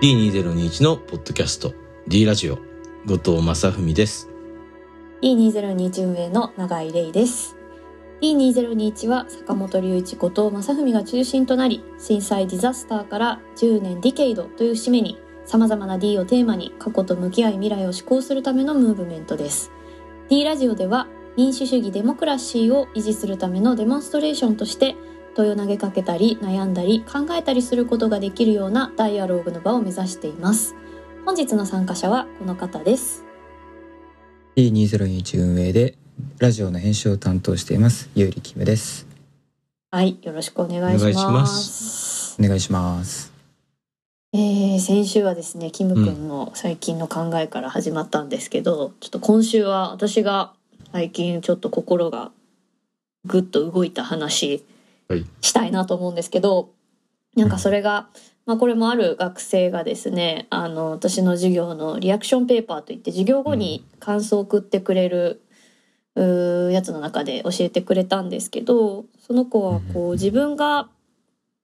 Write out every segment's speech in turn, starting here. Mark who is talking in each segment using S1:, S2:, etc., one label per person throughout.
S1: D2021 のポッドキャスト D ラジオ。後藤正文です。
S2: D2021 運営の永井玲です。D2021 は坂本龍一後藤正文が中心となり震災ディザスターから10年ディケイドという節目に様々な D をテーマに過去と向き合い未来を施行するためのムーブメントです。D ラジオでは民主主義デモクラシーを維持するためのデモンストレーションとして問いを投げかけたり悩んだり考えたりすることができるようなダイアローグの場を目指しています。本日の参加者はこの方です。
S3: D2021 運営でラジオの編集を担当していますゆうりきむです。
S2: はいよろしくお願いします。
S1: お願いします。
S2: えー、先週はですねキム君の最近の考えから始まったんですけど、ちょっと今週は私が最近ちょっと心がぐっと動いた話
S1: はい
S2: したいなと思うんですけど、なんかそれが、まあ、これもある学生がですねあの私の授業のリアクションペーパーといって授業後に感想を送ってくれる、うーやつの中で教えてくれたんですけどその子はこう自分が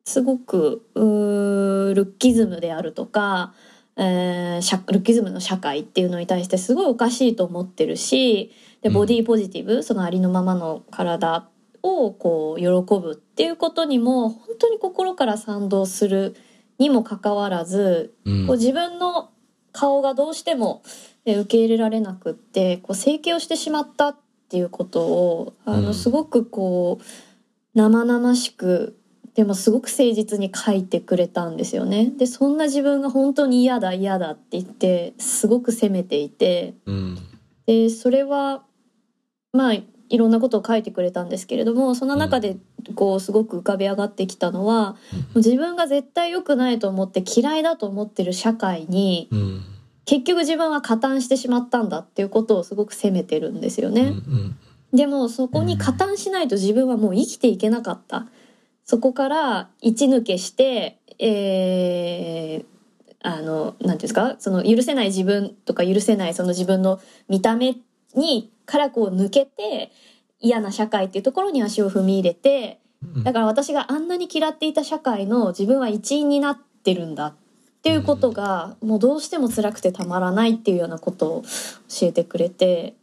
S2: すごくうールッキズムであるとか、えー社ルッキズムの社会っていうのに対してすごいおかしいと思ってるしで
S1: うん。
S2: ボディポジティブ、そのありのままの体をこう喜ぶっていうことにも本当に心から賛同するにもかかわらず、
S1: うん。
S2: こう自分の顔がどうしてもえ受け入れられなくってこう整形をしてしまったっていうことをあの、
S1: うん。
S2: すごくこう生々しくでもすごく誠実に書いてくれたんですよね。でそんな自分が本当に嫌だ嫌だって言ってすごく責めていて。
S1: うん。
S2: でそれはまあいろんなことを書いてくれたんですけれどもその中でこうすごく浮かび上がってきたのは、自分が絶対良くないと思って嫌いだと思ってる社会に
S1: うん。
S2: 結局自分は加担してしまったんだっていうことをすごく責めてるんですよね。
S1: うん
S2: でもそこに加担しないと自分はもう生きていけなかった。そこから一抜けして、えーあの、なんていうんですか、その許せない自分とか許せないその自分の見た目にからこう抜けて嫌な社会っていうところに足を踏み入れて、
S1: うん。
S2: だから私があんなに嫌っていた社会の自分は一員になってるんだっていうことがもうどうしても辛くてたまらないっていうようなことを教えてくれて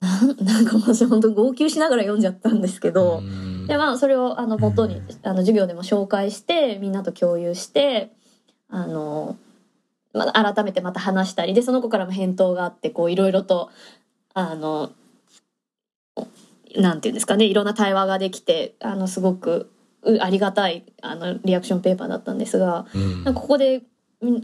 S2: なんか私本当号泣しながら読んじゃったんですけど、
S1: うん。
S2: でまあそれをあの元に
S3: うん
S2: あの授業でも紹介してみんなと共有してあの、まあ、改めてまた話したりでその子からも返答があってこういろいろとあのなんていうんですかねいろんな対話ができてあのすごくうありがたいあのリアクションペーパーだったんですが
S1: うん
S2: なんかここでん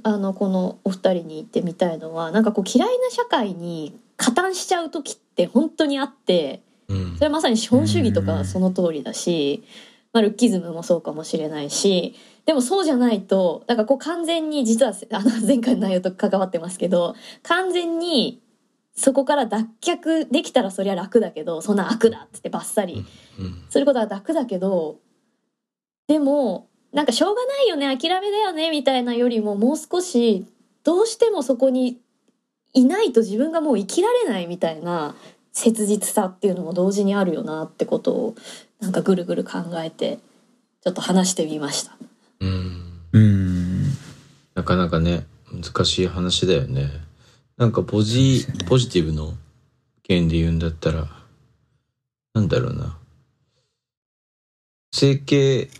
S2: あのこのお二人に言ってみたいのはなんかこう嫌いな社会に加担しちゃう時って本当にあって。
S1: うん
S2: それはまさに資本主義と
S3: うん
S2: かその通りだし、まあ、ルッキズムもそうかもしれないしでもそうじゃないとだからこう完全に実は あの前回の内容と関わってますけど完全にそこから脱却できたらそりゃ楽だけどそんな悪だっつってバッサリ。
S1: うん
S2: することは楽だけどでもなんかしょうがないよね諦めだよねみたいなよりももう少しどうしてもそこにいないと自分がもう生きられないみたいな切実さっていうのも同時にあるよなってことをなんかぐるぐる考えてちょっと話してみました。
S1: うん。
S3: うん。
S1: なかなかね難しい話だよねなんかポジ
S3: ね。
S1: ポジティブの件で言うんだったらなんだろうな。整形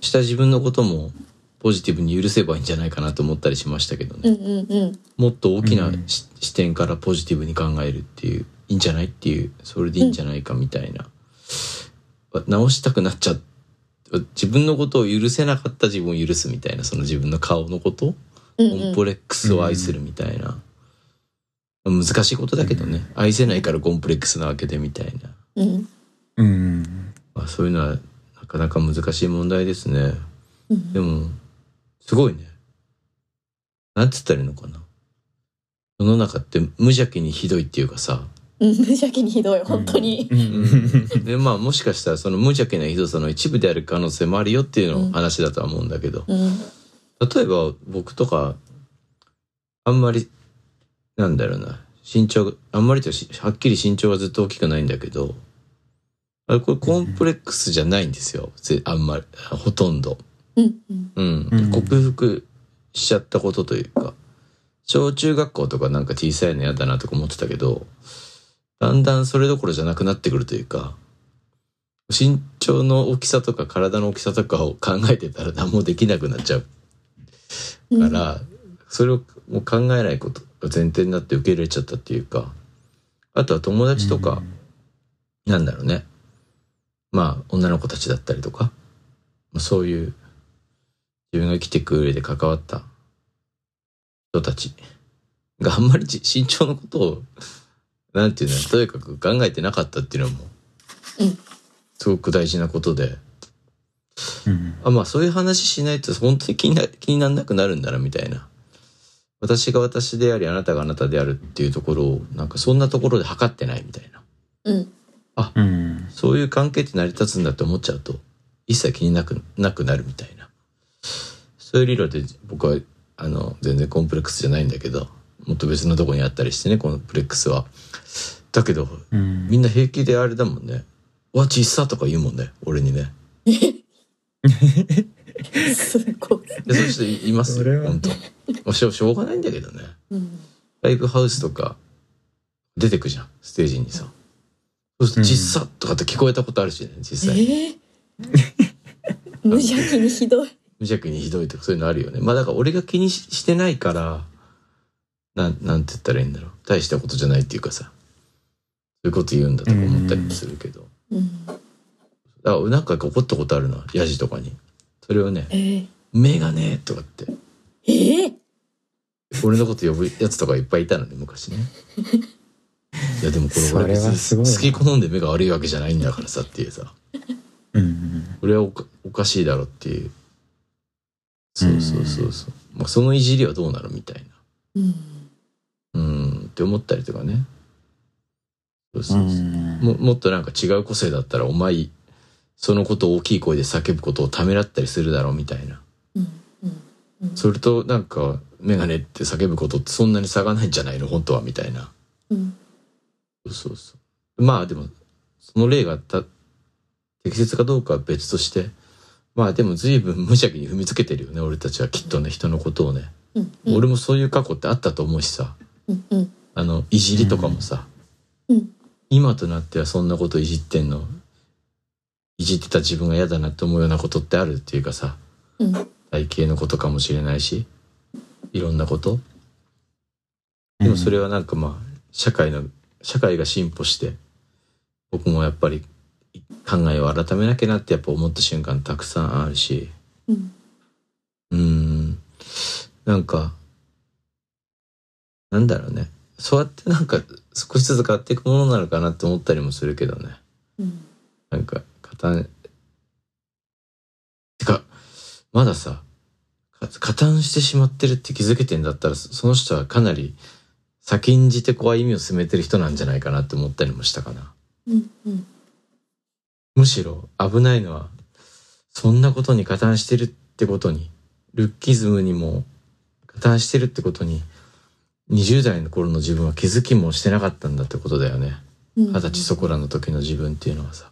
S1: した自分のこともポジティブに許せばいいんじゃないかなと思ったりしましたけどね、
S2: うんうんうん。
S1: もっと大きな
S3: うん
S1: し視点からポジティブに考えるっていういいんじゃないっていうそれでいいんじゃないかみたいな、直したくなっちゃう。自分のことを許せなかった自分を許すみたいなその自分の顔のこと、
S2: うん
S1: コンプレックスを愛するみたいな、難しいことだけどね、愛せないからコンプレックスなわけでみたいな、
S2: うん。
S3: うん。
S1: まあ、そういうのはなかなか難しい問題ですね。
S2: うん。
S1: でもすごいね。なんつったらいいのかな。世の中って無邪気にひどいっていうかさ、
S2: うん。無邪気にひどい。本当に。
S3: うん。
S1: でまあもしかしたらその無邪気なひどさの一部である可能性もあるよっていうの
S2: うん。
S1: 話だとは思うんだけど、
S2: うん
S1: 例えば僕とかあんまりなんだろうな。身長があんまりとしはっきり身長がずっと大きくないんだけどあれこれコンプレックスじゃないんですよ。ぜあんまりほとんど。
S2: うんうん。
S1: うん。
S3: うん。
S1: 克服しちゃったことというか、小中学校とかなんか小さいの嫌だなとか思ってたけど、だんだんそれどころじゃなくなってくるというか、身長の大きさとか体の大きさとかを考えてたら何もできなくなっちゃうから、それをもう考えないことが前提になって受け入れちゃったっていうか、あとは友達とか、なんだろうね。まあ、女の子たちだったりとか、まあそういう、自分が生きていく上で関わった人たちがあんまりじ身長のことを、なんていうの、とにかく考えてなかったっていうのも
S2: うん、
S1: すごく大事なことで、
S3: うん
S1: あ、まあそういう話しないと本当に気にな気にならなくなるんだな、みたいな。私が私であり、あなたがあなたであるっていうところを、なんかそんなところで測ってないみたいな。
S2: うん
S3: うん
S1: そういう関係って成り立つんだって思っちゃうと、一切気になくなくなるみたいな。そういう理論で僕は、あの、全然コンプレックスじゃないんだけど、もっと別のとこにあったりしてね、このプレックスは。だけど、
S3: うん
S1: みんな平気であれだもんね。わ、小さとか言うもんね、俺にね。
S2: すごい、
S1: で、そういう人いますよ、
S3: それは
S1: 本当まあしょうしょうがないんだけどね。
S2: うん、
S1: ライブハウスとか出てくじゃん、ステージにさ。そうすると、小さとかって聞こえたことあるしね、実際。
S2: えー、無邪気にひどい
S1: 無邪気にひどいとかそういうのあるよね。まあだから俺が気にししてないから、なん、なんて言ったらいいんだろう。大したことじゃないっていうかさ。そういうこと言うんだとか思ったりもするけど。
S2: うん
S1: だからなんか怒ったことあるな、ヤジとかに。それをね、
S2: えー、
S1: 目がねとかって。
S2: えー、
S1: 俺のこと呼ぶやつとかいっぱいいたのね、昔ね。いやでもこれ俺別
S3: はすごいな
S1: に好き好んで目が悪いわけじゃないんだからさっていうさ。
S3: うん
S1: 俺はおかおかしいだろっていう。そうそうそうそう。まあそのいじりはどうなのみたいな。
S2: うん
S1: うんって思ったりとかね。そう
S3: う
S1: そうそう。
S3: ん
S1: ももっとなんか違う個性だったらお前、そのことを大きい声で叫ぶことをためらったりするだろうみたいな。
S2: うんうんうん
S1: それとなんか、メガネって叫ぶことってそんなに差がないんじゃないの？本当はみたいな。
S2: うん
S1: そうそう。まあでも、その例がた適切かどうかは別として、まあでも随分無邪気に踏みつけてるよね、俺たちはきっとね、人のことをね。
S2: うん
S1: 俺もそういう過去ってあったと思うしさ、
S2: うんうん
S1: あの、いじりとかもさ、
S2: うん
S1: 今となってはそんなこといじってんの、いじってた自分が嫌だなって思うようなことってあるっていうかさ、
S2: うん
S1: 体型のことかもしれないし、いろんなこと。でもそれはなんかまあ、社会の、社会が進歩して、僕もやっぱり考えを改めなきゃなってやっぱ思った瞬間たくさんあるし、
S2: うん
S1: うーん、なんか、なんだろうね。そうやってなんか少しずつ変わっていくものなのかなって思ったりもするけどね。
S2: うん
S1: なんか、加担、てか、まださ、か加担してしまってるって気づけてんだったら、そその人はかなり先んじてこう歩みを進めてる人なんじゃないかなって思ったりもしたかな。
S2: うんうん
S1: むしろ危ないのは、そんなことに加担してるってことに、ルッキズムにも加担してるってことに、20代の頃の自分は気づきもしてなかったんだってことだよね。
S2: うん
S1: 二十歳そこらの時の自分っていうのはさ。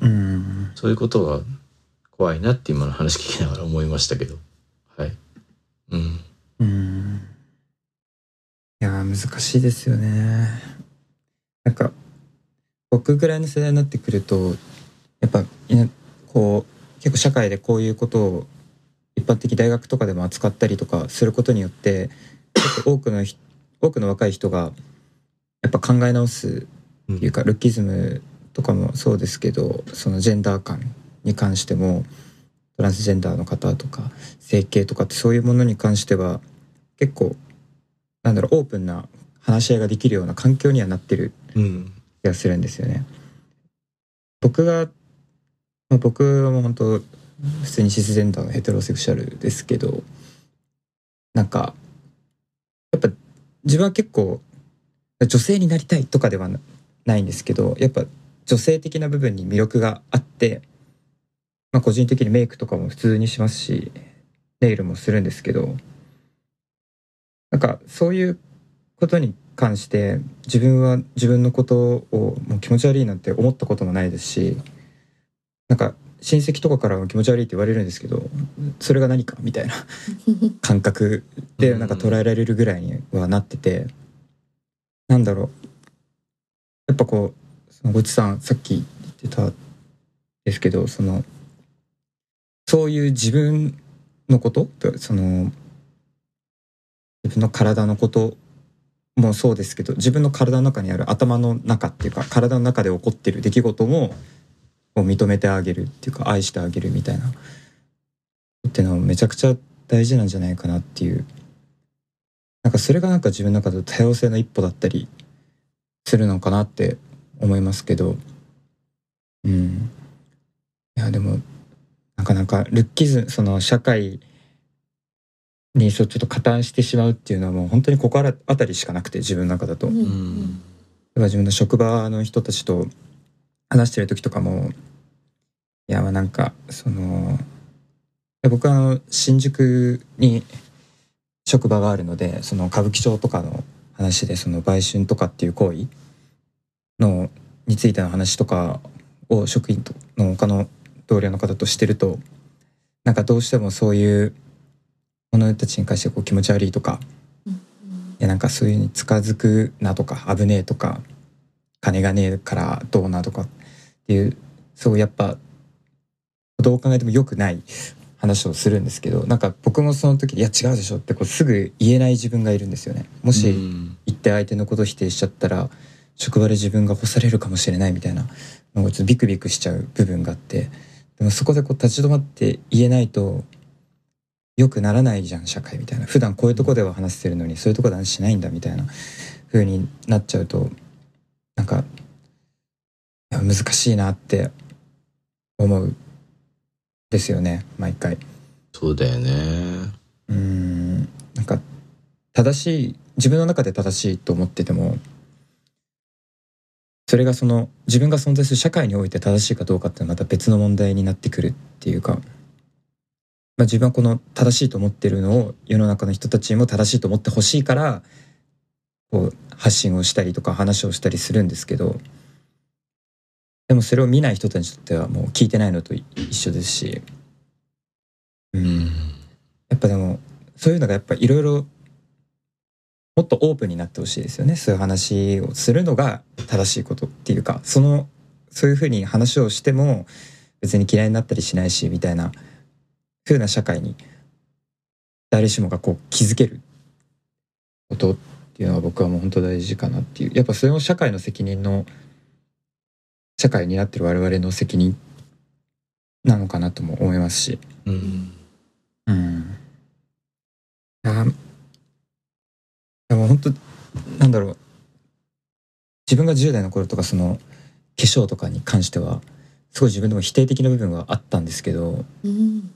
S3: うん
S1: そういうことが怖いなって今の話聞きながら思いましたけど。はい。うん。
S3: うんいやー難しいですよねなんか僕ぐらいの世代になってくるとやっぱこう結構社会でこういうことを一般的大学とかでも扱ったりとかすることによって結構多くのひ多くの若い人がやっぱ考え直すっていうか、ルッキズムとかもそうですけどそのジェンダー感に関してもトランスジェンダーの方とか整形とかってそういうものに関しては結構なんだろうオープンな話し合いができるような環境にはなってる
S1: うん。
S3: 気がするんですよね。僕が、まあ、僕はもう本当普通にシスジェンダーのヘテロセクシャルですけどなんかやっぱ自分は結構女性になりたいとかではないんですけどやっぱ女性的な部分に魅力があって、まあ、個人的にメイクとかも普通にしますしネイルもするんですけどなんかそういうことに関して自分は自分のことをもう気持ち悪いなんて思ったこともないですしなんか親戚とかからも気持ち悪いって言われるんですけどそれが何かみたいな 感覚でなんか捉えられるぐらいにはなっててなんだろう。やっぱこうそのごちさんさっき言ってたんですけどそのそういう自分のこと？その自分の体のこともそうですけど自分の体の中にある頭の中っていうか体の中で起こってる出来事も認めてあげるっていうか愛してあげるみたいな。っていうのはめちゃくちゃ大事なんじゃないかなっていう。なんかそれがなんか自分の中で多様性の一歩だったりするのかなって思いますけど。うん。いやでもなかなかルッキズその社会にそうちょっと加担してしまうっていうのはもう本当にここあたりしかなくて自分の中だと。
S2: うん
S1: うん。
S3: 自分の職場の人たちと話してる時とかもいやまあなんかその僕はあの新宿に職場があるのでその歌舞伎町とかの話でその売春とかっていう行為のについての話とかを職員との他の同僚の方としてるとなんかどうしてもそういう者たちに関してこう気持ち悪いとかいやなんかそういうに近づくなとか危ねえとか金がねえからどうなとかっていうそうやっぱどう考えても良くない話をするんですけどなんか僕もその時いや違うでしょってこうすぐ言えない自分がいるんですよね。もし
S1: うん。
S3: 言って相手のことを否定しちゃったら職場で自分が干されるかもしれないみたいなのがちょっとビクビクしちゃう部分があってでもそこでこう立ち止まって言えないと良くならないじゃん社会みたいな普段こういうとこでは話してるのにそういうとこで話しないんだみたいな風になっちゃうとなんか難しいなって思うですよね毎回。
S1: そうだよね。
S3: うーんなんか正しい自分の中で正しいと思っててもそれがその自分が存在する社会において正しいかどうかっていうのはまた別の問題になってくるっていうか、まあ、自分はこの正しいと思ってるのを世の中の人たちにも正しいと思ってほしいからこう発信をしたりとか話をしたりするんですけどでもそれを見ない人たちにとってはもう聞いてないのと一緒ですし。うん。やっぱでもそういうのがやっぱいろいろもっとオープンになってほしいですよねそういう話をするのが正しいことっていうかそのそういうふうに話をしても別に嫌いになったりしないしみたいな風な社会に誰しもがこう気づけることっていうのは僕はもう本当大事かなっていうやっぱそれも社会の責任の社会になってる我々の責任なのかなとも思いますし
S1: うん。
S3: うん。あでも本当なんだろう自分が10代の頃とかその化粧とかに関してはすごい自分でも否定的な部分はあったんですけど
S2: うん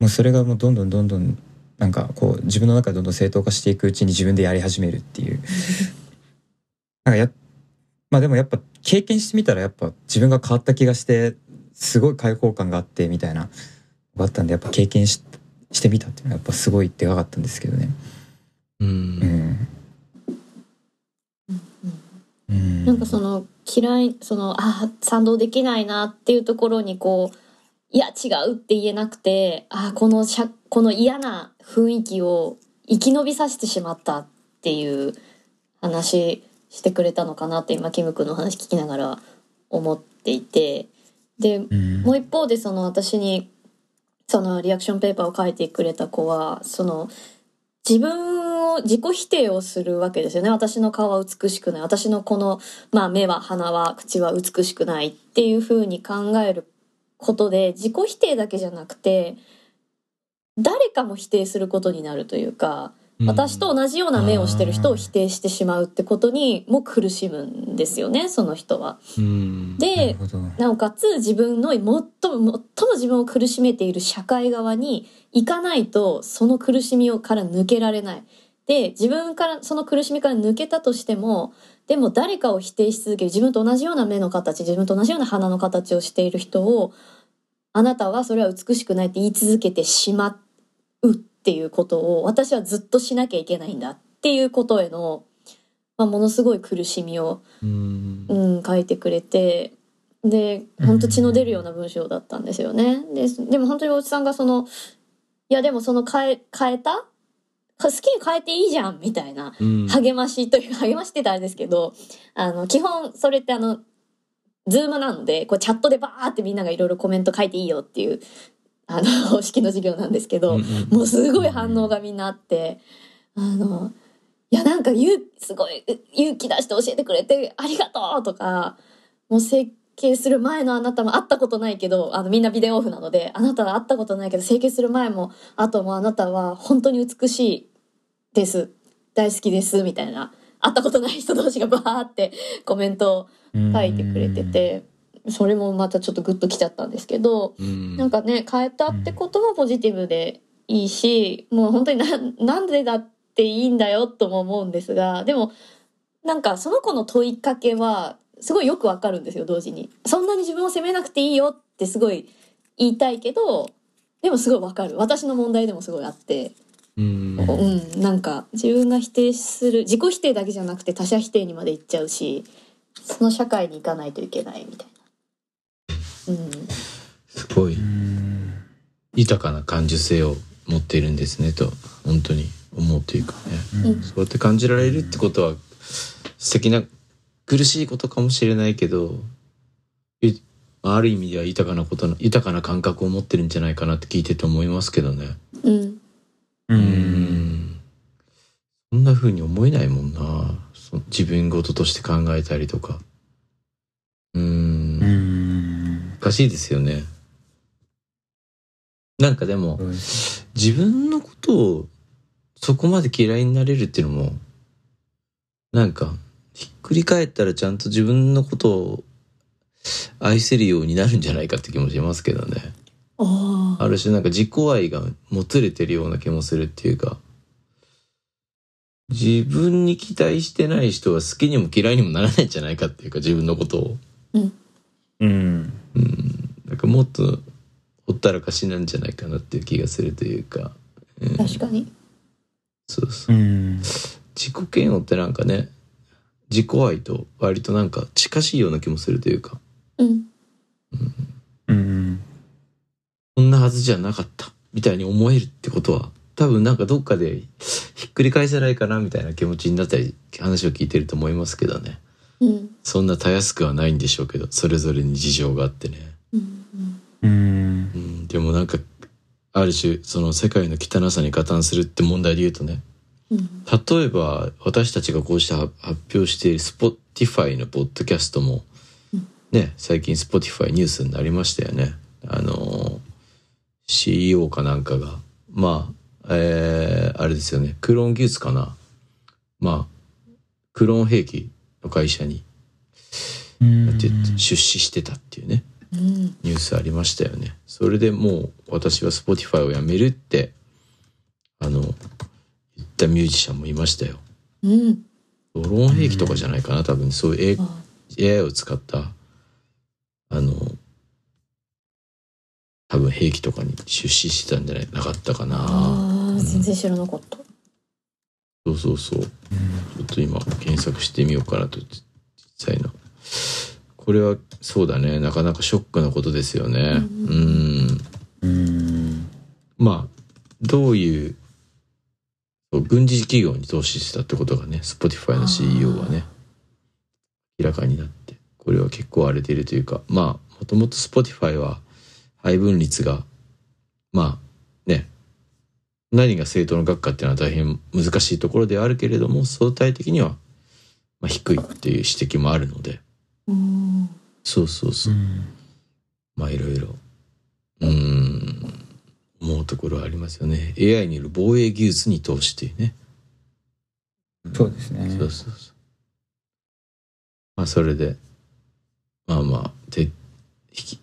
S3: もうそれがもうどんどんどんどんなんかこう自分の中でどんどん正当化していくうちに自分でやり始めるっていう なんかやまあでもやっぱ経験してみたらやっぱ自分が変わった気がしてすごい開放感があってみたいなのがあったんでやっぱ経験ししてみたっていうのはやっぱすごいでかかったんですけどね。
S1: う。
S3: うんん。うん。
S2: その嫌いそのあ賛同できないなっていうところにこういや違うって言えなくてあこのしゃこの嫌な雰囲気を生き延びさせてしまったっていう話してくれたのかなって今キム君の話聞きながら思っていて。で
S3: うん。
S2: もう一方でその私にそのリアクションペーパーを書いてくれた子はその自分を自己否定をするわけですよね私の顔は美しくない私のこの、まあ、目は鼻は口は美しくないっていうふうに考えることで自己否定だけじゃなくて誰かも否定することになるというか私と同じような目をしてる人を否定してしまうってことにも苦しむんですよねその人は。で。なおかつ自分の最も最も自分を苦しめている社会側に行かないとその苦しみをから抜けられない。で自分からその苦しみから抜けたとしてもでも誰かを否定し続ける自分と同じような目の形自分と同じような鼻の形をしている人をあなたはそれは美しくないって言い続けてしまうっていうことを私はずっとしなきゃいけないんだっていうことへの、まあ、ものすごい苦しみを
S1: うん。
S2: うん、書いてくれてで本当血の出るような文章だったんですよね。ででも本当におじさんがそのいやでもその変え変えた好きに変えていいじゃんみたいな
S1: うん。
S2: 励ましというか励ましってたらあれですけどあの基本それってあのズームなのでこうチャットでバーってみんながいろいろコメント書いていいよっていうあの 方式の授業なんですけど、もうすごい反応がみんなあってあのいやなんか勇すごい勇気出して教えてくれてありがとうとかもう整形する前のあなたも会ったことないけどあのみんなビデオオフなのであなたは会ったことないけど整形する前も後もあなたは本当に美しいです。大好きですみたいな。会ったことない人同士がバーってコメントを書いてくれててそれもまたちょっとグッときちゃったんですけど
S1: うん。
S2: なんかね変えたってことはポジティブでいいしもう本当にななんでだっていいんだよとも思うんですがでもなんかその子の問いかけはすごいよくわかるんですよ同時に。そんなに自分を責めなくていいよってすごい言いたいけどでもすごいわかる。私の問題でもすごいあって。
S1: うん。
S2: うん、なんか自分が否定する自己否定だけじゃなくて他者否定にまでいっちゃうしその社会に行かないといけないみたいな。うん、
S1: すごい。
S3: うん。
S1: 豊かな感受性を持っているんですねと本当に思うというかね。
S2: うん。
S1: そうやって感じられるってことは素敵な苦しいことかもしれないけどいある意味では豊かなことの豊かな感覚を持ってるんじゃないかなって聞いてて思いますけどね。
S2: うん、
S3: う
S1: うん。んそんな風に思えないもんな。そ自分事として考えたりとか。う
S3: うん。ん
S1: 難しいですよね。なんかでも自分のことをそこまで嫌いになれるっていうのもなんかひっくり返ったらちゃんと自分のことを愛せるようになるんじゃないかって気もしますけどね
S2: あ
S1: る種なんか自己愛がもつれてるような気もするっていうか。自分に期待してない人は好きにも嫌いにもならないんじゃないかっていうか自分のことを。
S3: うん。
S1: うん。なんかもっとほったらかしなんじゃないかなっていう気がするというか、うん。
S2: 確かに。
S1: そうそう。
S3: うん
S1: 自己嫌悪ってなんかね自己愛と割となんか近しいような気もするというか。
S2: うん。
S3: うん
S1: こんなはずじゃなかった。みたいに思えるってことは多分なんかどっかでひっくり返せないかなみたいな気持ちになったり話を聞いてると思いますけどね。
S2: うん。
S1: そんなたやすくはないんでしょうけどそれぞれに事情があってね、
S2: うん
S3: うん。
S1: うん、でもなんかある種その世界の汚さに加担するって問題で言うとね。
S2: うん。
S1: 例えば私たちがこうした発表している Spotify のポッドキャストも
S2: うん。
S1: ね最近 Spotify ニュースになりましたよね。あの CEO かなんかが。まあえーあれですよね。クローン技術かな。まあクローン兵器の会社に出資してたっていうね。
S2: うん
S1: ニュースありましたよね。それでもう私は Spotify をやめるってあの言ったミュージシャンもいましたよ。
S2: うん。
S1: ドローン兵器とかじゃないかな多分。そういう
S2: あ
S1: AI を使ったあの多分兵器とかに出資してたんじゃないなかったかな。
S2: あー全然知らなかった。
S1: そうそうそう。ちょっと今検索してみようかなと実際の。これはそうだね。なかなかショックなことですよね。
S2: う
S1: うん。
S3: うん。
S1: まあどういうそう軍事企業に投資したってことがね Spotify の CEO はね明らかになってこれは結構荒れているというかまあもともと Spotify は配分率がまあね何が正当の額かっていうのは大変難しいところではあるけれども相対的には、まあ、低いっていう指摘もあるので。
S2: うん
S1: そうそう。そうまあいろいろ。うーん思うところはありますよね。AI による防衛技術に投資というね。
S3: そうですね。
S1: そうそうそう。まあそれでまあまあで引き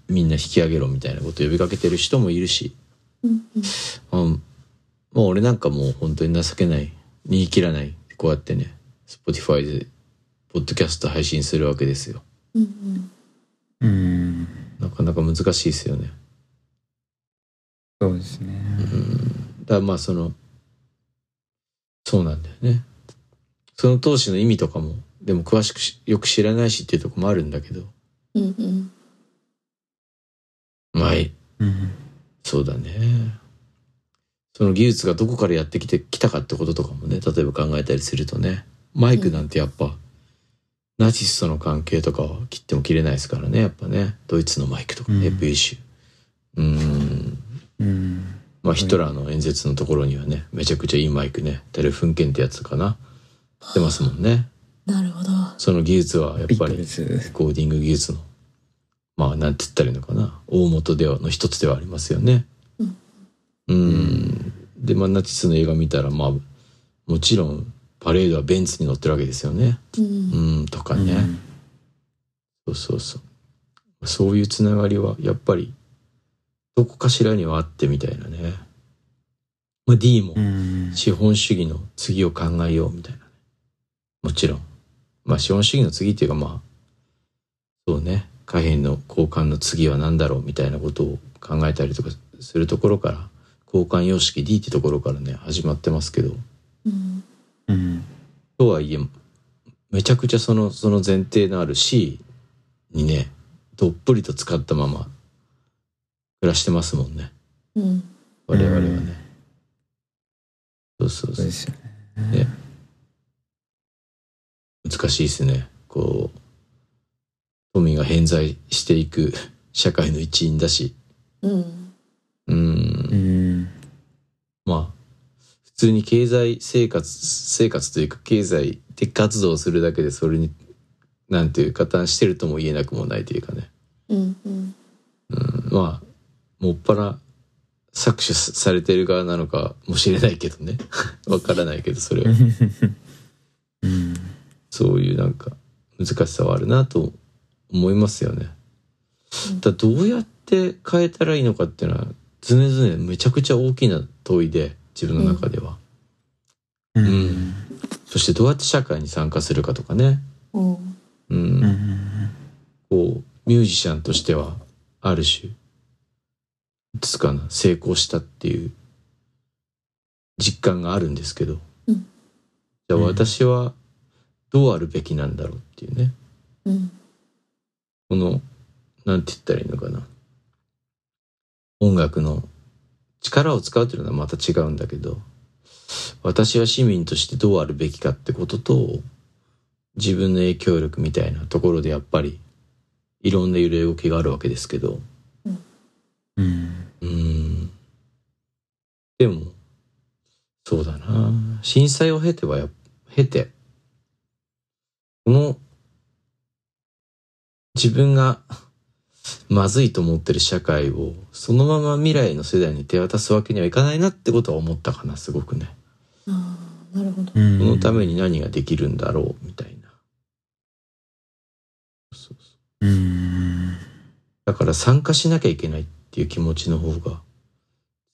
S1: みんな引き上げろみたいなことを呼びかけてる人もいるし、
S2: うん
S1: まあ、もう俺なんかもう本当に情けない煮い切らないこうやってね Spotify でポッドキャスト配信するわけですよ。
S2: うん
S3: うん。
S1: なかなか難しいですよね。
S3: そうですね。
S1: うん。だからまあそのそうなんだよね。その投資の意味とかもでも詳しくしよく知らないしっていうとこもあるんだけど。
S2: うんうん
S1: まい。
S3: うん。
S1: そうだね。その技術がどこからやってきてきたかってこととかもね例えば考えたりするとね。マイクなんてやっぱ、ナチスとの関係とかは切っても切れないですからねやっぱね。ドイツのマイクとかね、
S3: うん。
S1: ブイシュうん。
S3: うん。
S1: まあヒトラーの演説のところにはねめちゃくちゃいいマイクねテレフンケンってやつかな。出ますもんね。
S2: なるほど。
S1: その技術はやっぱりレコーディング技術のまあなんて言ったらいいのかな。大元ではの一つではありますよね。
S2: うん。
S1: うん。でまあナチスの映画見たらまあもちろんパレードはベンツに乗ってるわけですよね。
S2: うん。
S1: うんとかね、そうそうそう。そういうつながりはやっぱりどこかしらにはあってみたいなね。まあ D も
S3: うん。
S1: 資本主義の次を考えようみたいなね。もちろん。まあ資本主義の次っていうかまあそうね貨幣の交換の次は何だろうみたいなことを考えたりとかするところから交換様式 D ってところからね始まってますけど。
S2: うん。
S3: うん。
S1: とはいえめちゃくちゃそのその前提のある C にねどっぷりと使ったまま暮らしてますもんね。
S2: うん。
S1: 我々はね、
S3: うん。
S1: そうそうそう。ね。難しいですね。こう富が偏在していく社会の一員だし。
S2: うん。
S1: う
S3: うん。ん
S1: まあ普通に経済生活生活というか経済的活動をするだけでそれになんていう加担してるとも言えなくもないというかね。
S2: うんうん。
S1: うん。まあもっぱら搾取されてる側なのかもしれないけどね。わからないけどそれは。
S3: うん。
S1: そういうなんか難しさはあるなと思いますよね。だどうやって変えたらいいのかっていうのは常々めちゃくちゃ大きな問いで自分の中では、
S3: うん。
S1: うん。そしてどうやって社会に参加するかとかね、
S2: うん。
S1: うん。
S3: うん
S1: こうミュージシャンとしてはある種ですかな成功したっていう実感があるんですけど、
S2: うん。
S1: じゃあ私はどうあるべきなんだろうっていうね。
S2: うん
S1: このなんて言ったらいいのかな。音楽の力を使うっていうのはまた違うんだけど私は市民としてどうあるべきかってことと自分の影響力みたいなところでやっぱりいろんな揺れ動きがあるわけですけど。
S3: うん。
S1: うーん。でもそうだな。震災を経てはや経てこの自分がまずいと思ってる社会をそのまま未来の世代に手渡すわけにはいかないなってことは思ったかなすごくね。
S2: ああなるほど
S3: うん
S1: そのために何ができるんだろうみたいな。そうそう
S3: うん
S1: だから参加しなきゃいけないっていう気持ちの方が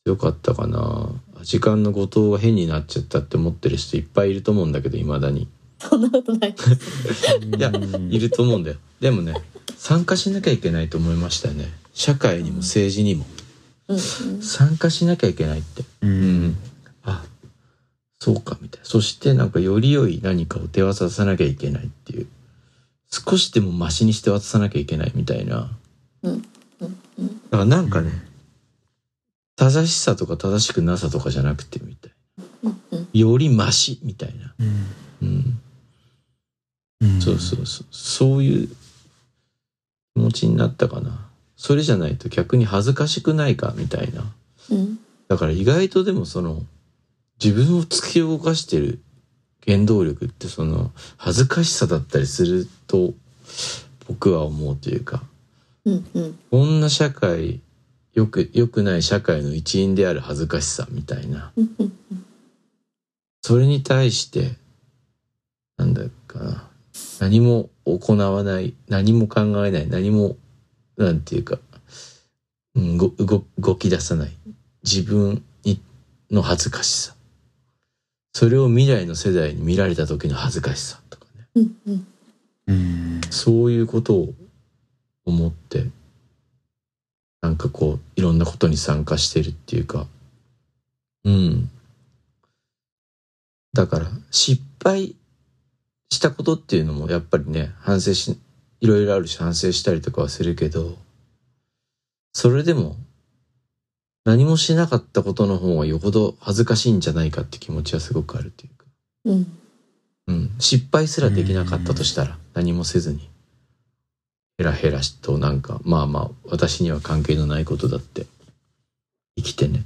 S1: 強かったかな。時間の後藤が変になっちゃったって思ってる人いっぱいいると思うんだけど未だに。
S2: そんなことない
S1: いやいると思うんだよ。でもね参加しなきゃいけないと思いましたよね。社会にも政治にも
S2: うんうん
S1: 参加しなきゃいけないって。
S3: う
S1: うんん。あそうかみたいな。そしてなんかより良い何かを手渡さなきゃいけないっていう。少しでもマシにして渡さなきゃいけないみたいな。
S2: うん
S1: だからなんかね、正しさとか正しくなさとかじゃなくてみたいな。よりマシみたいな。
S3: うん
S1: そうそうそう。そういう気持ちになったかな。それじゃないと逆に恥ずかしくないかみたいな。
S2: うん。
S1: だから意外とでもその自分を突き動かしてる原動力ってその恥ずかしさだったりすると僕は思うというか。
S2: うんうん。
S1: こんな社会よく良くない社会の一員である恥ずかしさみたいな。
S2: うんうん
S1: それに対してなんだかな何も行わない何も考えない何もなんていうか、うん、ご動動き出さない。自分にの恥ずかしさ。それを未来の世代に見られた時の恥ずかしさとかね。
S2: うんうん。
S3: うん。
S1: そういうことを思ってなんかこういろんなことに参加してるっていうか。うん。だから失敗したことっていうのもやっぱりね反省しいろいろあるし反省したりとかはするけどそれでも、何もしなかったことの方がよほど恥ずかしいんじゃないかって気持ちはすごくあるっていうか。
S2: うん
S1: うん。失敗すらできなかったとしたら、何もせずに。ヘラヘラしとなんか、まあまあ、私には関係のないことだって、生きてね。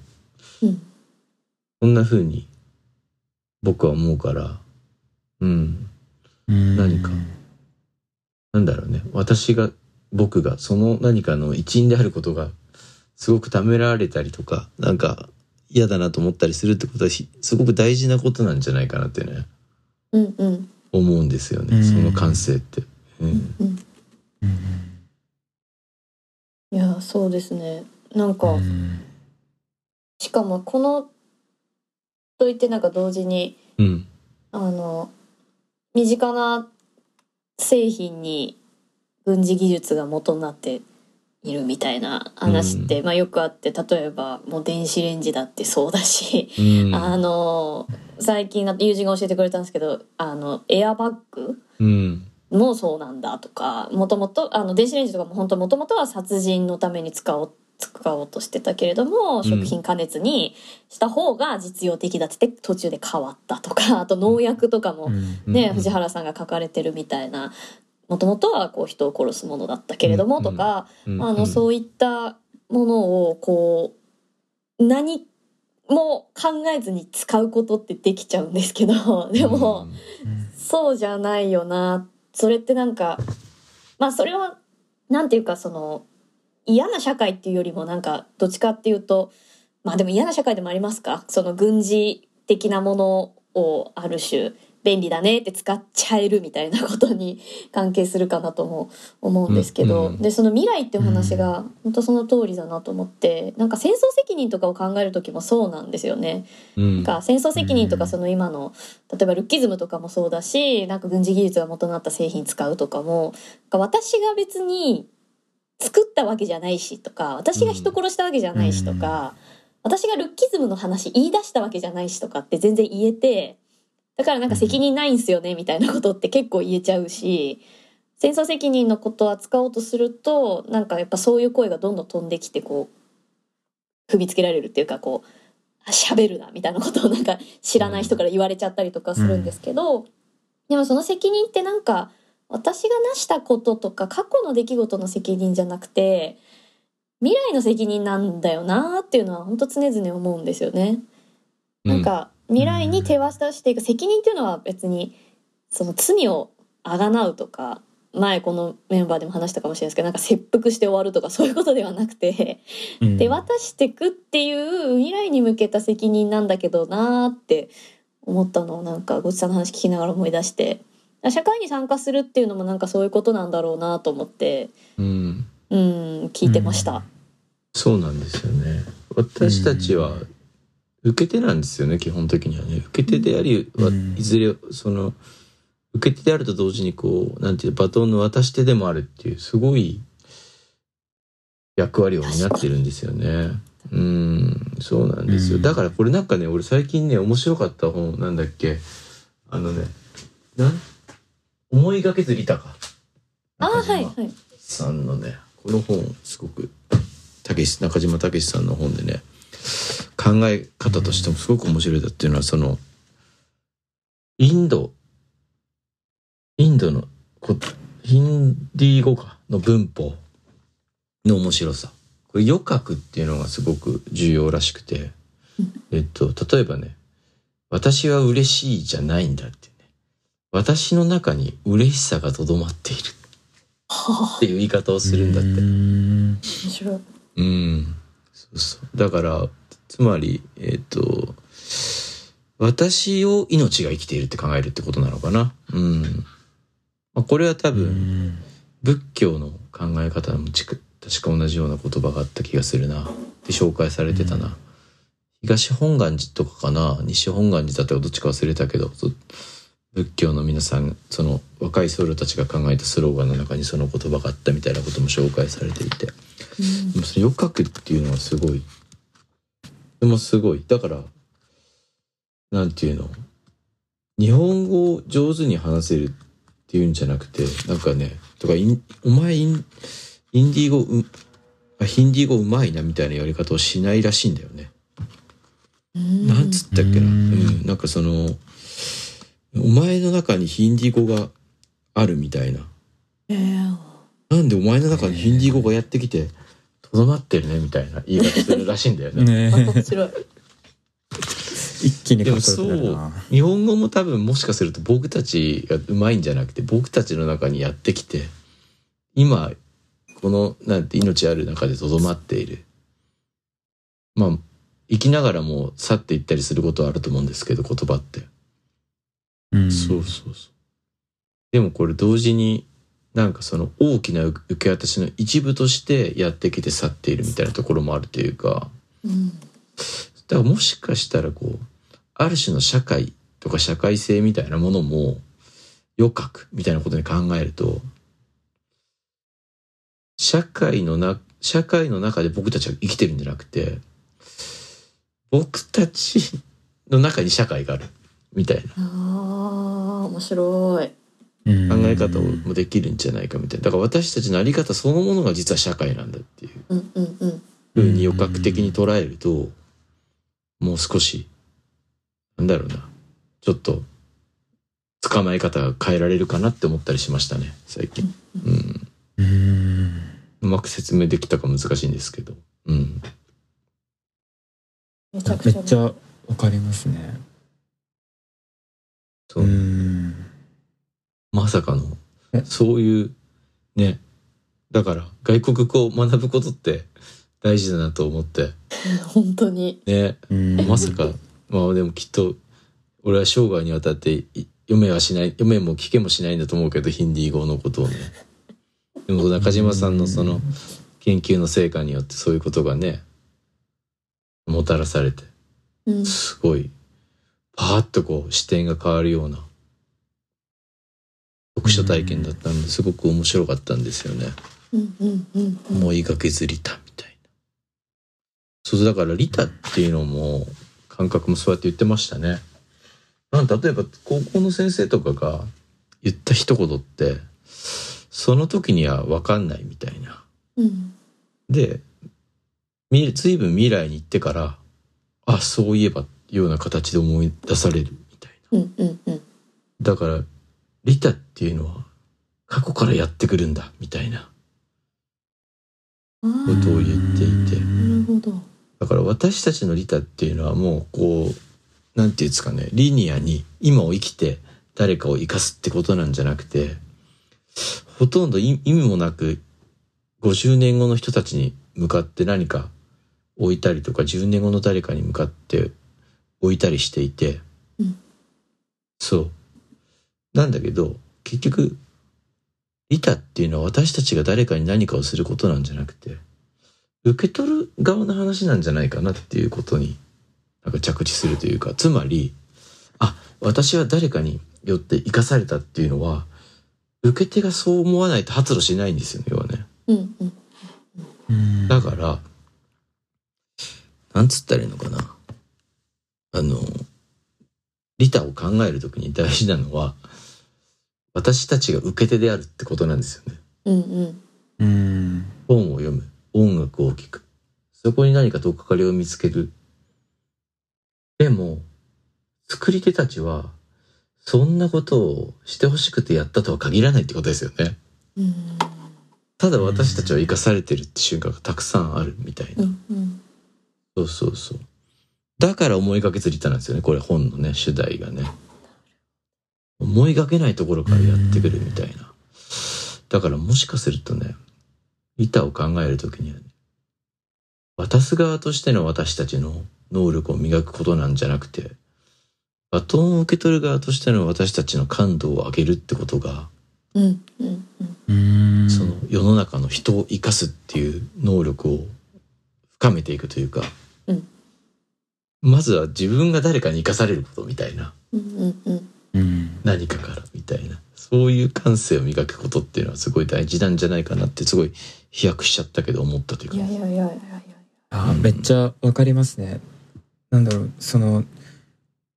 S2: うん
S1: こんな風に、僕は思うから、うん。
S3: うん
S1: 何かなんだろうね。私が、僕が、その何かの一員であることが、すごくためられたりとか、なんか、嫌だなと思ったりするってことはひ、すごく大事なことなんじゃないかなってね、
S2: うんうん
S1: 思うんですよね。
S3: うん
S1: その感性って。うん。
S2: うん
S3: うん
S2: いやそうですねなんか、
S3: うん
S2: しかもこのといってなんか同時に
S1: うん。
S2: あの身近な製品に軍事技術が元になっているみたいな話って、まあよくあって例えばもう電子レンジだってそうだし、
S1: うん。
S2: あの最近友人が教えてくれたんですけどあのエアバッグ
S1: うん。
S2: もそうなんだとかもともとあの電子レンジとかも本当もともとは殺人のために使おう使おうとしてたけれども、
S1: ん。
S2: 食品加熱にした方が実用的だって途中で変わったとか あと農薬とかも
S3: うん。
S2: ね、
S1: うん。
S2: 藤原さんが書かれてるみたいなもともとはこう人を殺すものだったけれども
S1: うん。
S2: とか、
S1: うん。
S2: あのそういったものをこう何も考えずに使うことってできちゃうんですけど でも、
S3: うん。
S2: そうじゃないよな。それってなんかまあそれはなんていうかその嫌な社会っていうよりもなんかどっちかっていうとまあでも嫌な社会でもありますか？その軍事的なものをある種便利だねって使っちゃえるみたいなことに関係するかなとも思うんですけど、
S1: うんうん
S2: でその未来っていう話が本当その通りだなと思ってなんか戦争責任とかを考える時もそうなんですよね。
S1: うん。
S2: なんか戦争責任と
S3: うん
S2: かその今の例えばルッキズムとかもそうだしなんか軍事技術が元になった製品使うとかもか私が別に作ったわけじゃないしとか私が人殺したわけじゃないしとか、私がルッキズムの話言い出したわけじゃないしとかって全然言えてだからなんか責任ないんすよねみたいなことって結構言えちゃうし戦争責任のことを扱おうとするとなんかやっぱそういう声がどんどん飛んできてこう踏みつけられるっていうかこうあ喋るなみたいなことをなんか知らない人から言われちゃったりとかするんですけど、でもその責任ってなんか私が成したこととか過去の出来事の責任じゃなくて未来の責任なんだよなっていうのは本当常々思うんですよね。なんか未来に手渡していく責任っていうのは別にその罪をあがなうとか前このメンバーでも話したかもしれないですけどなんか切腹して終わるとかそういうことではなくて
S3: うん
S2: 手渡してくっていう未来に向けた責任なんだけどなーって思ったのをなんかごちさんの話聞きながら思い出して社会に参加するっていうのもなんかそういうことなんだろうなと思って
S1: うん。
S2: うん聞いてました。
S1: そうなんですよね。私たちは受け手なんですよね、基本的にはね。受け手であり、わ
S3: うん
S1: いずれ、その、受け手であると同時にこう、なんていう、バトンの渡し手でもあるっていう、すごい役割を担ってるんですよね。うん、そうなんですよ。
S3: うん
S1: だからこれなんかね、俺最近ね、面白かった本、なんだっけ、あのね、なん、思いがけずリタか。
S2: あはいはい。
S1: さんのねこの本すごくたけし中島武さんの本でね考え方としてもすごく面白いだっていうのはそのインドインドのこヒンディー語かの文法の面白さこれ余格っていうのがすごく重要らしくて えっと例えばね「私は嬉しい」じゃないんだってね私の中に嬉しさがとどまっている
S2: はあ
S1: っていう言い方をするんだって。
S3: うん
S2: 面白い。
S1: うん。そうそう。だから、つまり、えっ、と、私を命が生きているって考えるってことなのかな。うん。まあ、これは多
S3: う
S1: 分、
S3: ん
S1: 仏教の考え方もちく確か同じような言葉があった気がするな。で紹介されてたな。東本願寺とかかな西本願寺だったかどっちか忘れたけど、そ仏教の皆さん、その若い僧侶たちが考えたスローガンの中にその言葉があったみたいなことも紹介されていて。でもそれ余格っていうのはすごい。でもすごい。だから、なんていうの？日本語を上手に話せるっていうんじゃなくて、なんかね、とかイン、お前イン、インディー語うあヒンディー語うまいなみたいなやり方をしないらしいんだよね。
S2: うん
S1: なんつったっけな？
S3: う
S1: うんん、なんかその、お前の中にヒンディー語があるみたいな。
S2: えー
S1: なんでお前の中にヒンディー語がやってきて、とどまってるねみたいな言い方するらしいんだよね。
S3: ね
S2: 面白い。
S3: 一気に
S1: でもそう
S3: な、
S1: 日本語も多分もしかすると僕たちがうまいんじゃなくて、僕たちの中にやってきて、今、この、なんて命ある中でとどまっている。まあ、生きながらも去っていったりすることはあると思うんですけど、言葉って。そうそうそう。でもこれ同時になんかその大きな受け渡しの一部としてやってきて去っているみたいなところもあるというか、
S2: うん
S1: だからもしかしたらこう、ある種の社会とか社会性みたいなものも余格みたいなことに考えると、社会のな、社会の中で僕たちは生きてるんじゃなくて、僕たちの中に社会がある。みたいな。
S2: ああ面白い。
S3: うん
S1: 考え方もできるんじゃないかみたいな。だから私たちのあり方そのものが実は社会なんだっていう
S2: うんうんうん。
S1: ふうに余格的に捉えると、もう少し、なんだろうな、ちょっと、捕まえ方が変えられるかなって思ったりしましたね、最近。うん。
S3: う
S1: まく説明できたか難しいんですけど。うん。
S2: めちゃくちゃ
S3: わかりますね
S1: そうう。
S3: ん
S1: まさかの
S3: え、
S1: そういう、ね。だから、外国語を学ぶことって大事だなと思って、
S2: 本当に。
S1: ね。
S3: うん
S1: まさか、まあでもきっと、俺は生涯にわたってい読めはしない、読めも聞けもしないんだと思うけど、ヒンディー語のことをね。でも中島さんのその研究の成果によってそういうことがね、もたらされて、
S2: うん
S1: すごい、パーッとこう視点が変わるような、読書体験だったので、すごく面白かったんですよね。思いがけずリタみたいな。そうだからリタっていうのも感覚もそうやって言ってましたね。なん例えば高校の先生とかが言った一言ってその時には分かんないみたいな。
S2: うん
S1: で、み随分未来に行ってからあそういえばような形で思い出されるみたいな。
S2: うんうんうん。
S1: だからリタっていうのは過去からやってくるんだみたいなことを言っていて。
S2: なるほど。
S1: だから私たちの利他っていうのはもうこう、なんていうんですかね、リニアに今を生きて誰かを生かすってことなんじゃなくて、ほとんど意意味もなく50年後の人たちに向かって何か置いたりとか10年後の誰かに向かって置いたりしていて、
S2: うん
S1: そう。なんだけど、結局、利他っていうのは私たちが誰かに何かをすることなんじゃなくて、受け取る側の話なんじゃないかなっていうことに、なんか着地するというか、つまり、あ、私は誰かによって生かされたっていうのは、受け手がそう思わないと発露しないんですよね、要はね。
S2: うんうん
S3: うん
S1: だから、なんつったらいいのかな。あの、利他を考えるときに大事なのは、私たちが受け手であるってことなんですよね。
S2: うんうん
S3: うん
S1: 本を読む、音楽を聴く。そこに何かとっかかりを見つける。でも、作り手たちは、そんなことをしてほしくてやったとは限らないってことですよね。
S2: うん
S1: ただ私たちは生かされてるって瞬間がたくさんあるみたいな。
S2: うんうん
S1: そうそうそう。だから思いがけずリタなんですよね。これ本のね、主題がね。思いがけないところからやってくるみたいな。だからもしかするとね、リタを考えるときにはね、渡す側としての私たちの能力を磨くことなんじゃなくて、バトンを受け取る側としての私たちの感度を上げるってことが、
S2: うんうんうん
S3: うん
S1: その世の中の人を生かすっていう能力を深めていくというか、
S2: うん
S1: まずは自分が誰かに生かされることみたいな。
S2: うんうん
S1: 何かからみたいな。そういう感性を磨くことっていうのはすごい大事なんじゃないかなってすごい飛躍しちゃったけど思ったというか。
S2: いやいやいやいやいや。
S3: あめっちゃわかりますね。なんだろうその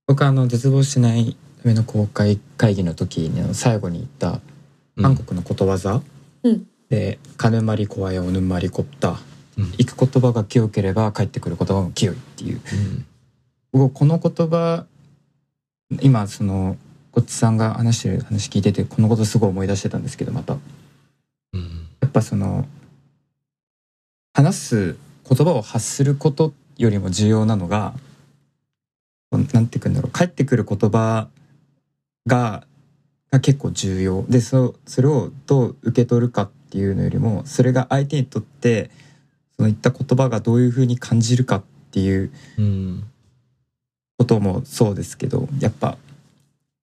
S3: 僕あの絶望しないための公開会議の時にあの最後に言った
S1: うん。
S3: 韓国のことわざ、
S2: うん。
S3: で「カヌマリコワヨヌマリコプタ」って
S1: うん
S3: 行く言葉が清ければ帰ってくる言葉も清いっていう。
S1: うん。
S3: 僕この言葉今そのこっちさんが話してる話聞いててこのことすごい思い出してたんですけどまた。
S1: うん。
S3: やっぱその話す言葉を発することよりも重要なのがなんていうんだろう帰ってくる言葉がが結構重要。でそそれをどう受け取るかっていうのよりもそれが相手にとってその言った言葉がどういうふうに感じるかっていう
S1: うん
S3: こともそうですけどやっぱ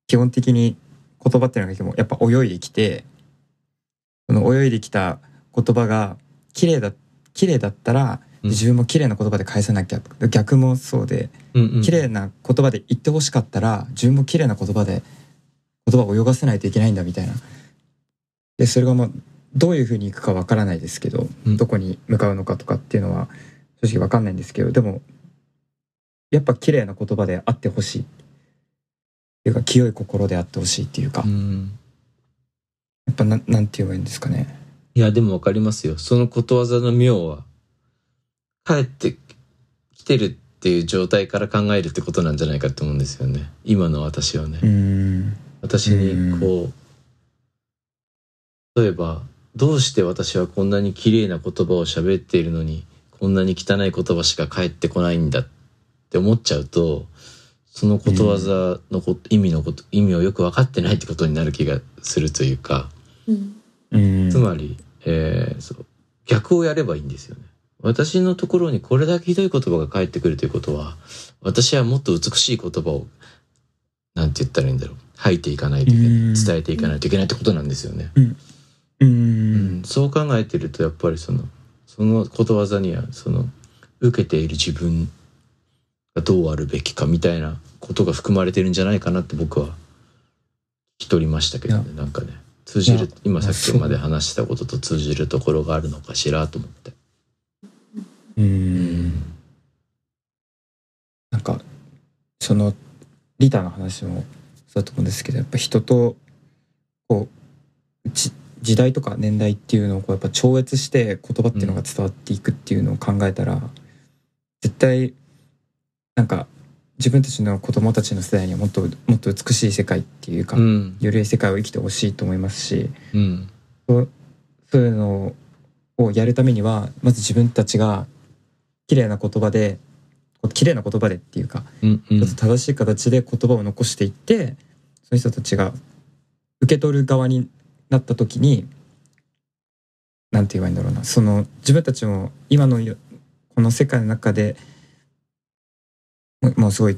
S3: 基本的に言葉っていうのがやっぱ泳いできてその泳いできた言葉が綺麗だ綺麗だったら
S1: うん。
S3: 自分も綺麗な言葉で返さなきゃ。逆もそうで
S1: うんうん
S3: 綺麗な言葉で言ってほしかったら自分も綺麗な言葉で言葉を泳がせないといけないんだみたいな。でそれがもうどういうふうにいくかわからないですけど、
S1: うん。
S3: どこに向かうのかとかっていうのは正直わかんないんですけどでもやっぱ綺麗な言葉であってほしいっていうか清い心であってほしいっていうか、や
S1: うん。
S3: っぱなんなんて言えばいいんですかね。
S1: いやでもわかりますよ。そのことわざの妙は帰ってきてるっていう状態から考えるってことなんじゃないかと思うんですよね。今の私はね、私にこう例えばどうして私はこんなに綺麗な言葉を喋っているのにこんなに汚い言葉しか返ってこないんだって思っちゃうとそのことわざのこと、意味のこと意味をよく分かってないってことになる気がするというか。
S2: うん。
S1: つまり、えーそう逆をやればいいんですよね。私のところにこれだけひどい言葉が返ってくるということは私はもっと美しい言葉をなんて言ったらいいんだろう。吐いていかないといけない
S3: うん。
S1: 伝えていかないといけないってことなんですよね。
S3: うー
S1: うん。ん、そう考えてるとやっぱりそのそのことわざにはその受けている自分がどうあるべきかみたいなことが含まれてるんじゃないかなって僕は聞き取りましたけどね。なんかね。通じる今さっきまで話したことと通じるところがあるのかしらと思って。
S3: う
S1: ん。
S3: なんかそのリターの話もそうだと思うんですけどやっぱ人とこうじ時代とか年代っていうのをこうやっぱ超越して言葉っていうのが伝わっていくっていうのを考えたら、絶対なんか自分たちの子供たちの世代にはもっともっと美しい世界っていうか、
S1: うん。
S3: より世界を生きてほしいと思いますし
S1: うん。
S3: そうそういうのをやるためにはまず自分たちが綺麗な言葉で綺麗な言葉でっていうか
S1: うんうん。
S3: ちょっと正しい形で言葉を残していって、その人たちが受け取る側になった時になんて言えばいいんだろうな。その自分たちも今のよこの世界の中でもうすごい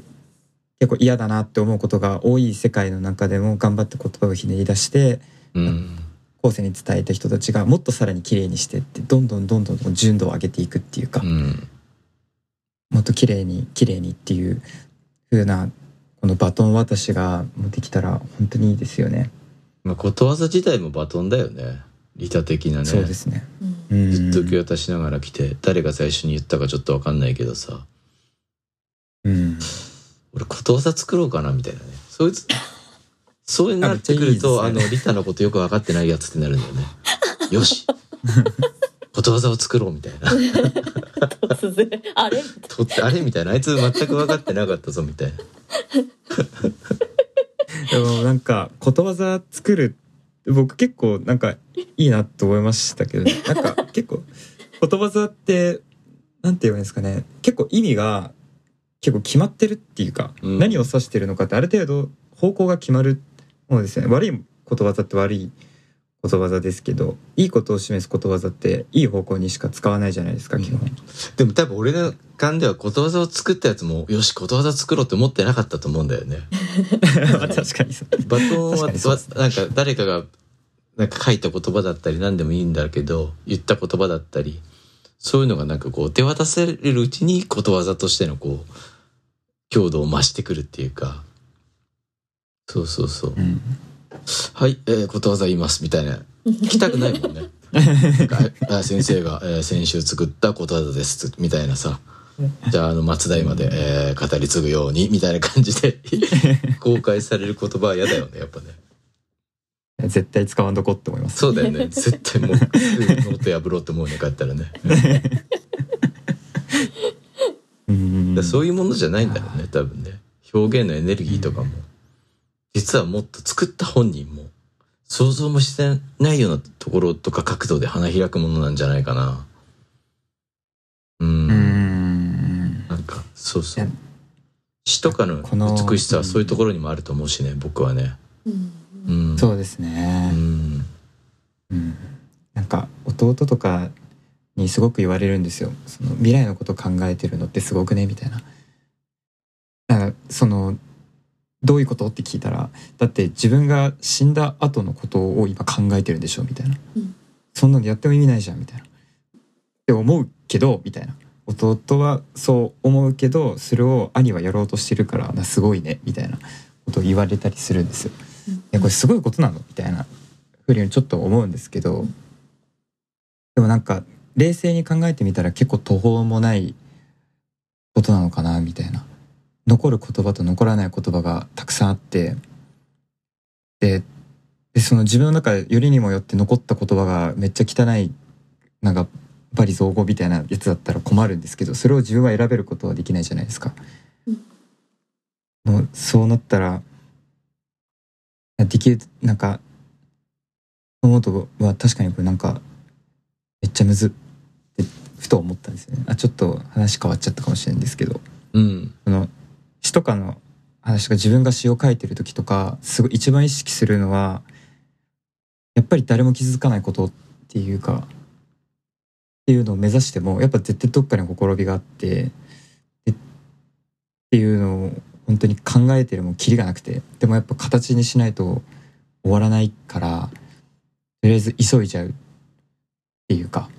S3: 結構嫌だなって思うことが多い世界の中でも頑張って言葉をひねり出して
S1: うん。
S3: 後世に伝えた人たちがもっとさらに綺麗にしてってどんどんどんどん純度を上げていくっていうか、
S1: うん。
S3: もっと綺麗に綺麗にっていう風なこのバトン渡しができたら本当にいいですよね。
S1: まあ、ことわざ自体もバトンだよね。利他的なね。
S3: そうですね。
S2: うん。
S3: うん
S1: ずっと受け渡しながら来て誰が最初に言ったかちょっと分かんないけどさ。
S3: うん。
S1: 俺ことわざ作ろうかなみたいなね。そういうそうなってくるとあ
S3: あ
S1: のリタのことよく分かってないやつってなるんだよね。よし。ことわざを作ろうみたいな。
S2: 突然あれ？
S1: あれみたいな。あいつ全く分かってなかったぞみたいな
S3: でもなんかことわざ作る僕結構なんかいいなと思いましたけど、ね、なんか結構ことわざってなんて言えばいいんですかね。結構意味が結構決まってるっていうか、
S1: うん。
S3: 何を指してるのかってある程度方向が決まるものですよね。悪いことわざって悪いことわざですけどいいことを示すことわざっていい方向にしか使わないじゃないですか基本、
S1: でも多分俺の勘ではことわざを作ったやつもよしことわざ作ろうって思ってなかったと思うんだよね。
S3: ま あ確かにそう。
S1: バトンは
S3: 確かにそうです。
S1: なんか誰かがなんか書いた言葉だったり何でもいいんだけど言った言葉だったりそういうのがなんかこう手渡されるうちにことわざとしてのこう強度を増してくるっていうか。そうそうそう。
S3: うん
S1: はい、えー、ことわざ言いますみたいな。聞きたくないもんね。先生が、えー先週作ったことわざですみたいなさ。じゃああの松代まで、えー語り継ぐようにみたいな感じで 公開される言葉は嫌だよねやっぱね。
S3: 絶対使わんとこって思います。
S1: そうだよね。絶対もうノート破ろうって思うね帰ったらね。らそういうものじゃないんだろうね多分ね。表現のエネルギーとかも、実はもっと作った本人も想像もしてないようなところとか角度で花開くものなんじゃないかな。うん。
S3: うん。
S1: なんかそうそ
S3: いうや
S1: 詩とかの
S3: この
S1: 美しさはそういうところにもあると思うしね僕はね。
S2: うん。
S1: うん。
S3: そうです
S1: う
S3: ね、
S1: ん。
S3: うん、なんか弟とかにすごく言われるんですよ。その未来のこと考えてるのってすごくねみたいな。なんかそのどういうこと？って聞いたらだって自分が死んだ後のことを今考えてるんでしょ？みたいな、
S2: うん。
S3: そんなのやっても意味ないじゃんみたいな。って思うけどみたいな。弟はそう思うけどそれを兄はやろうとしてるからなすごいねみたいなことを言われたりするんですよ。いやこれすごいことなのみたいなふうにちょっと思うんですけどでもなんか冷静に考えてみたら結構途方もないことなのかなみたいな残る言葉と残らない言葉がたくさんあってででその自分の中でよりにもよって残った言葉がめっちゃ汚いなんかバリ造語みたいなやつだったら困るんですけどそれを自分は選べることはできないじゃないですか。もうそうなったらできるなんか思うとは確かにこれなんかめっちゃむずってふと思ったんですよね。あちょっと話変わっちゃったかもしれないんですけど。
S1: うん。
S3: その詩とかの話とか自分が詩を書いてる時とかすごい一番意識するのはやっぱり誰も気づかないことっていうかっていうのを目指してもやっぱ絶対どっかにほころびがあってっていうのを本当に考えてるもキリがなくて。でもやっぱ形にしないと終わらないからとりあえず急いじゃうっていうか。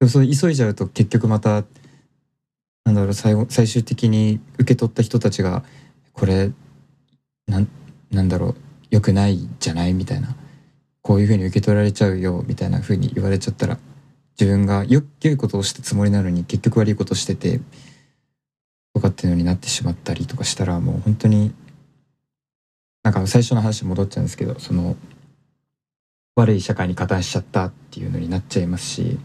S3: でもそれ急いじゃうと結局またなんだろう最後最終的に受け取った人たちがこれなんなんだろう良くないじゃないみたいな。こういうふうに受け取られちゃうよみたいなふうに言われちゃったら自分がよ良いことをしたつもりなのに結局悪いことしててとかっていうのになってしまったりとかしたらもう本当になんか最初の話に戻っちゃうんですけどその悪い社会に加担しちゃったっていうのになっちゃいますし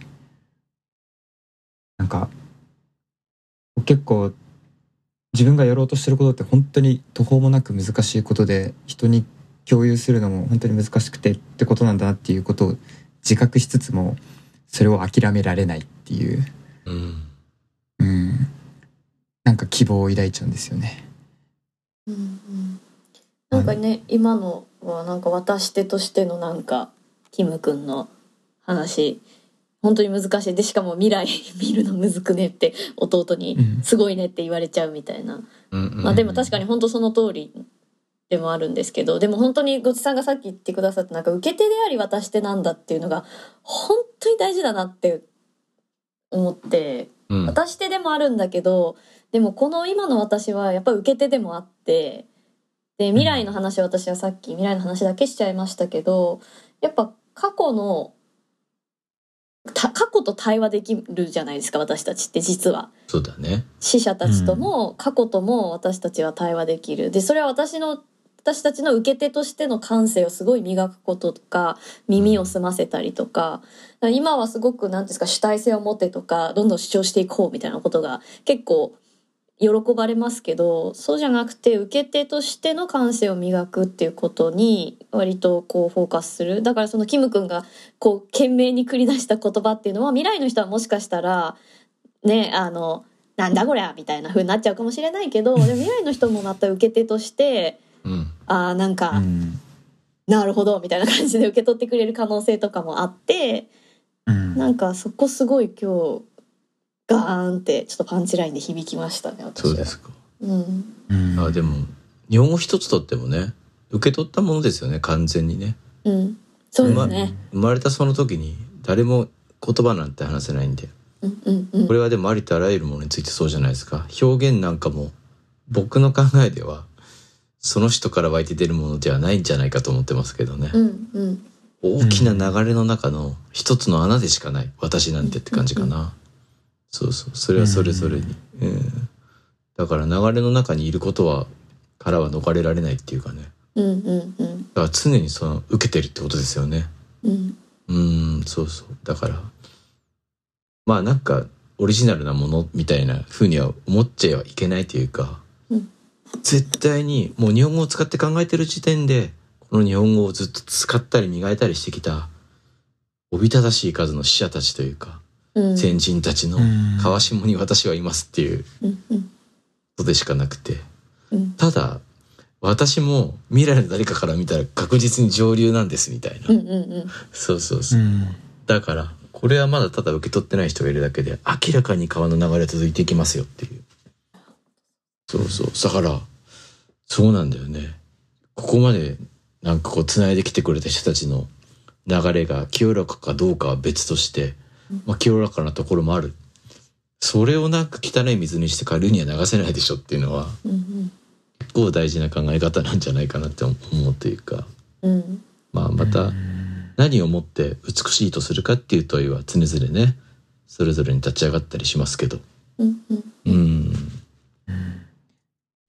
S3: なんか結構自分がやろうとしてることって本当に途方もなく難しいことで人に共有するのも本当に難しくてってことなんだなっていうことを自覚しつつもそれを諦められないっていう、
S1: うん。
S3: うん、なんか希望を抱いちゃうんですよね。
S2: うんうん。なんかね今のはなんか私手としてのなんかキムくんの話本当に難しい。でしかも未来 見るのむずくねって弟に
S3: うん。
S2: すごいねって言われちゃうみたいな、まあでも確かに本当その通りでもあるんですけどでも本当にごちさんがさっき言ってくださったなんか受け手であり渡し手なんだっていうのが本当に大事だなって思って
S1: うん。
S2: 渡し手でもあるんだけどでもこの今の私はやっぱり受け手でもあってで未来の話は私はさっき未来の話だけしちゃいましたけどやっぱ過去のた過去と対話できるじゃないですか私たちって実は。
S1: そうだね
S2: 死者たちとも過去とも私たちは対話できる。で、それは私の、私たちの受け手としての感性をすごい磨くこととか、耳を澄ませたりとか、今はすごく、なんていうんですか、主体性を持ってとか、どんどん主張していこうみたいなことが結構喜ばれますけど、そうじゃなくて、受け手としての感性を磨くっていうことに、割とこうフォーカスする。だからそのキム君が、こう、懸命に繰り出した言葉っていうのは、未来の人はもしかしたら、ね、あの、なんだこりゃみたいな風になっちゃうかもしれないけど、でも未来の人もまた受け手として、
S1: うん。
S2: ああ、なんか、
S3: うん。
S2: なるほど、みたいな感じで受け取ってくれる可能性とかもあって、
S3: うん。
S2: なんかそこすごい今日、ガーンってちょっとパンチラインで響きましたね、私は。
S1: そうですか
S2: うん。
S3: うん
S1: あでも日本語一つとってもね受け取ったものですよね完全にね
S2: うん。そうですね。
S1: 生まれたその時に誰も言葉なんて話せないんで
S2: うんうんうん。
S1: これはでもありとあらゆるものについてそうじゃないですか表現なんかも僕の考えではその人から湧いて出るものではないんじゃないかと思ってますけどね
S2: うんうん。
S1: 大きな流れの中の一つの穴でしかない私なんてって感じかなそうそう。それはそれぞれに。うん。だから流れの中にいることはからは逃れられないっていうかね。
S2: うんうんうん。
S1: だから常にその受けてるってことですよね。
S2: うん。
S1: うーんそうそう。だからまあなんかオリジナルなものみたいな風には思っちゃいけないというか、
S2: うん。
S1: 絶対にもう日本語を使って考えてる時点でこの日本語をずっと使ったり磨いたりしてきたおびただしい数の死者たちというか、
S2: うん
S1: 先人たちの
S3: うん。
S1: 川下に私はいますっていうことでしかなくて。
S2: うん。
S1: ただ私も未来の誰かから見たら確実に上流なんですみたいな、そうそうそう。う、
S3: ん。
S1: だからこれはまだただ受け取ってない人がいるだけで明らかに川の流れ続いていきますよっていう。そうそう。だからそうなんだよね。ここまでなんかこう繋いできてくれた人たちの流れが清らかかどうかは別として、まあ、清らかなところもある。それをなんか汚い水にして下流には流せないでしょっていうのは
S2: うん
S1: 結構大事な考え方なんじゃないかなって思うというか。
S2: うん。
S1: まあまた何をもって美しいとするかっていう問いは常々ねそれぞれに立ち上がったりしますけど。
S2: うんうん。
S1: うん。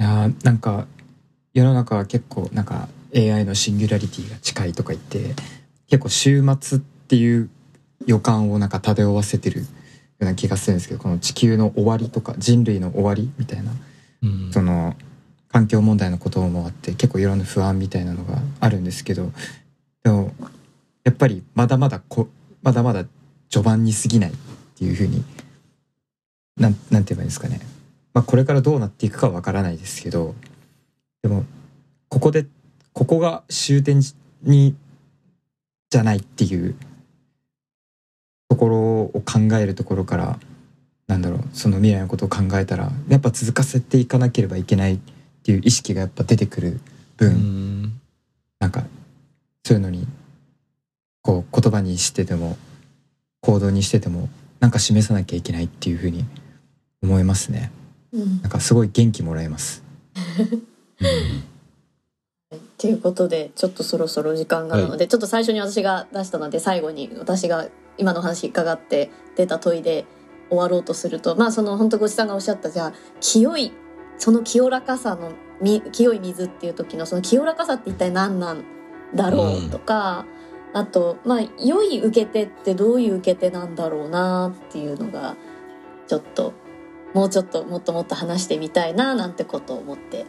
S3: いやーなんか世の中は結構なんか AI のシンギュラリティが近いとか言って結構週末っていう予感をなんか漂わせてるような気がするんですけどこの地球の終わりとか人類の終わりみたいな
S1: うん。
S3: その環境問題のこともあって結構いろんな不安みたいなのがあるんですけどでもやっぱりまだまだこまだまだ序盤に過ぎないっていうふうになんなんて言えばいいんですかね、まあ、これからどうなっていくかはわからないですけどでもここでここが終点にじゃないっていうところを考えるところからなんだろうその未来のことを考えたらやっぱ続かせていかなければいけないっていう意識がやっぱ出てくる分、
S1: うん。
S3: なんかそういうのにこう言葉にしてても行動にしててもなんか示さなきゃいけないっていうふうに思いますね。
S2: うん。
S3: なんかすごい元気もらえます、
S2: ということでちょっとそろそろ時間がなので、ちょっと最初に私が出したので最後に私が今の話伺って出た問いで終わろうとするとまあその本当ごちさんがおっしゃったじゃあ清いその清らかさのみ清い水っていう時のその清らかさって一体何なんだろうとか、あとまあ良い受け手ってどういう受け手なんだろうなっていうのがちょっともうちょっともっともっと話してみたいななんてことを思って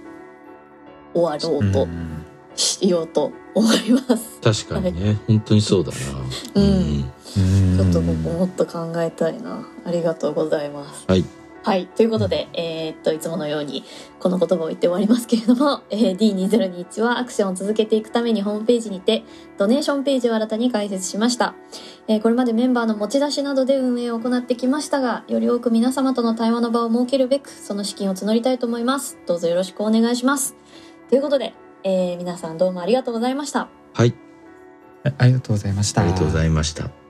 S2: 終わろうと
S3: うん
S2: しようと思います。
S1: 確かにね、本当にそうだな。
S2: うん。
S3: うん
S2: ちょっとここもっと考えたいな。ありがとうございます。
S1: はい。
S2: はい。ということで、えーっと、いつものようにこの言葉を言って終わりますけれども、えー D2021 はアクションを続けていくためにホームページにて、ドネーションページを新たに開設しました。えーこれまでメンバーの持ち出しなどで運営を行ってきましたが、より多く皆様との対話の場を設けるべく、その資金を募りたいと思います。どうぞよろしくお願いします。ということで、えー皆さんどうもありがとうございました。
S1: はい
S3: ありがとうございました
S1: ありがとうございました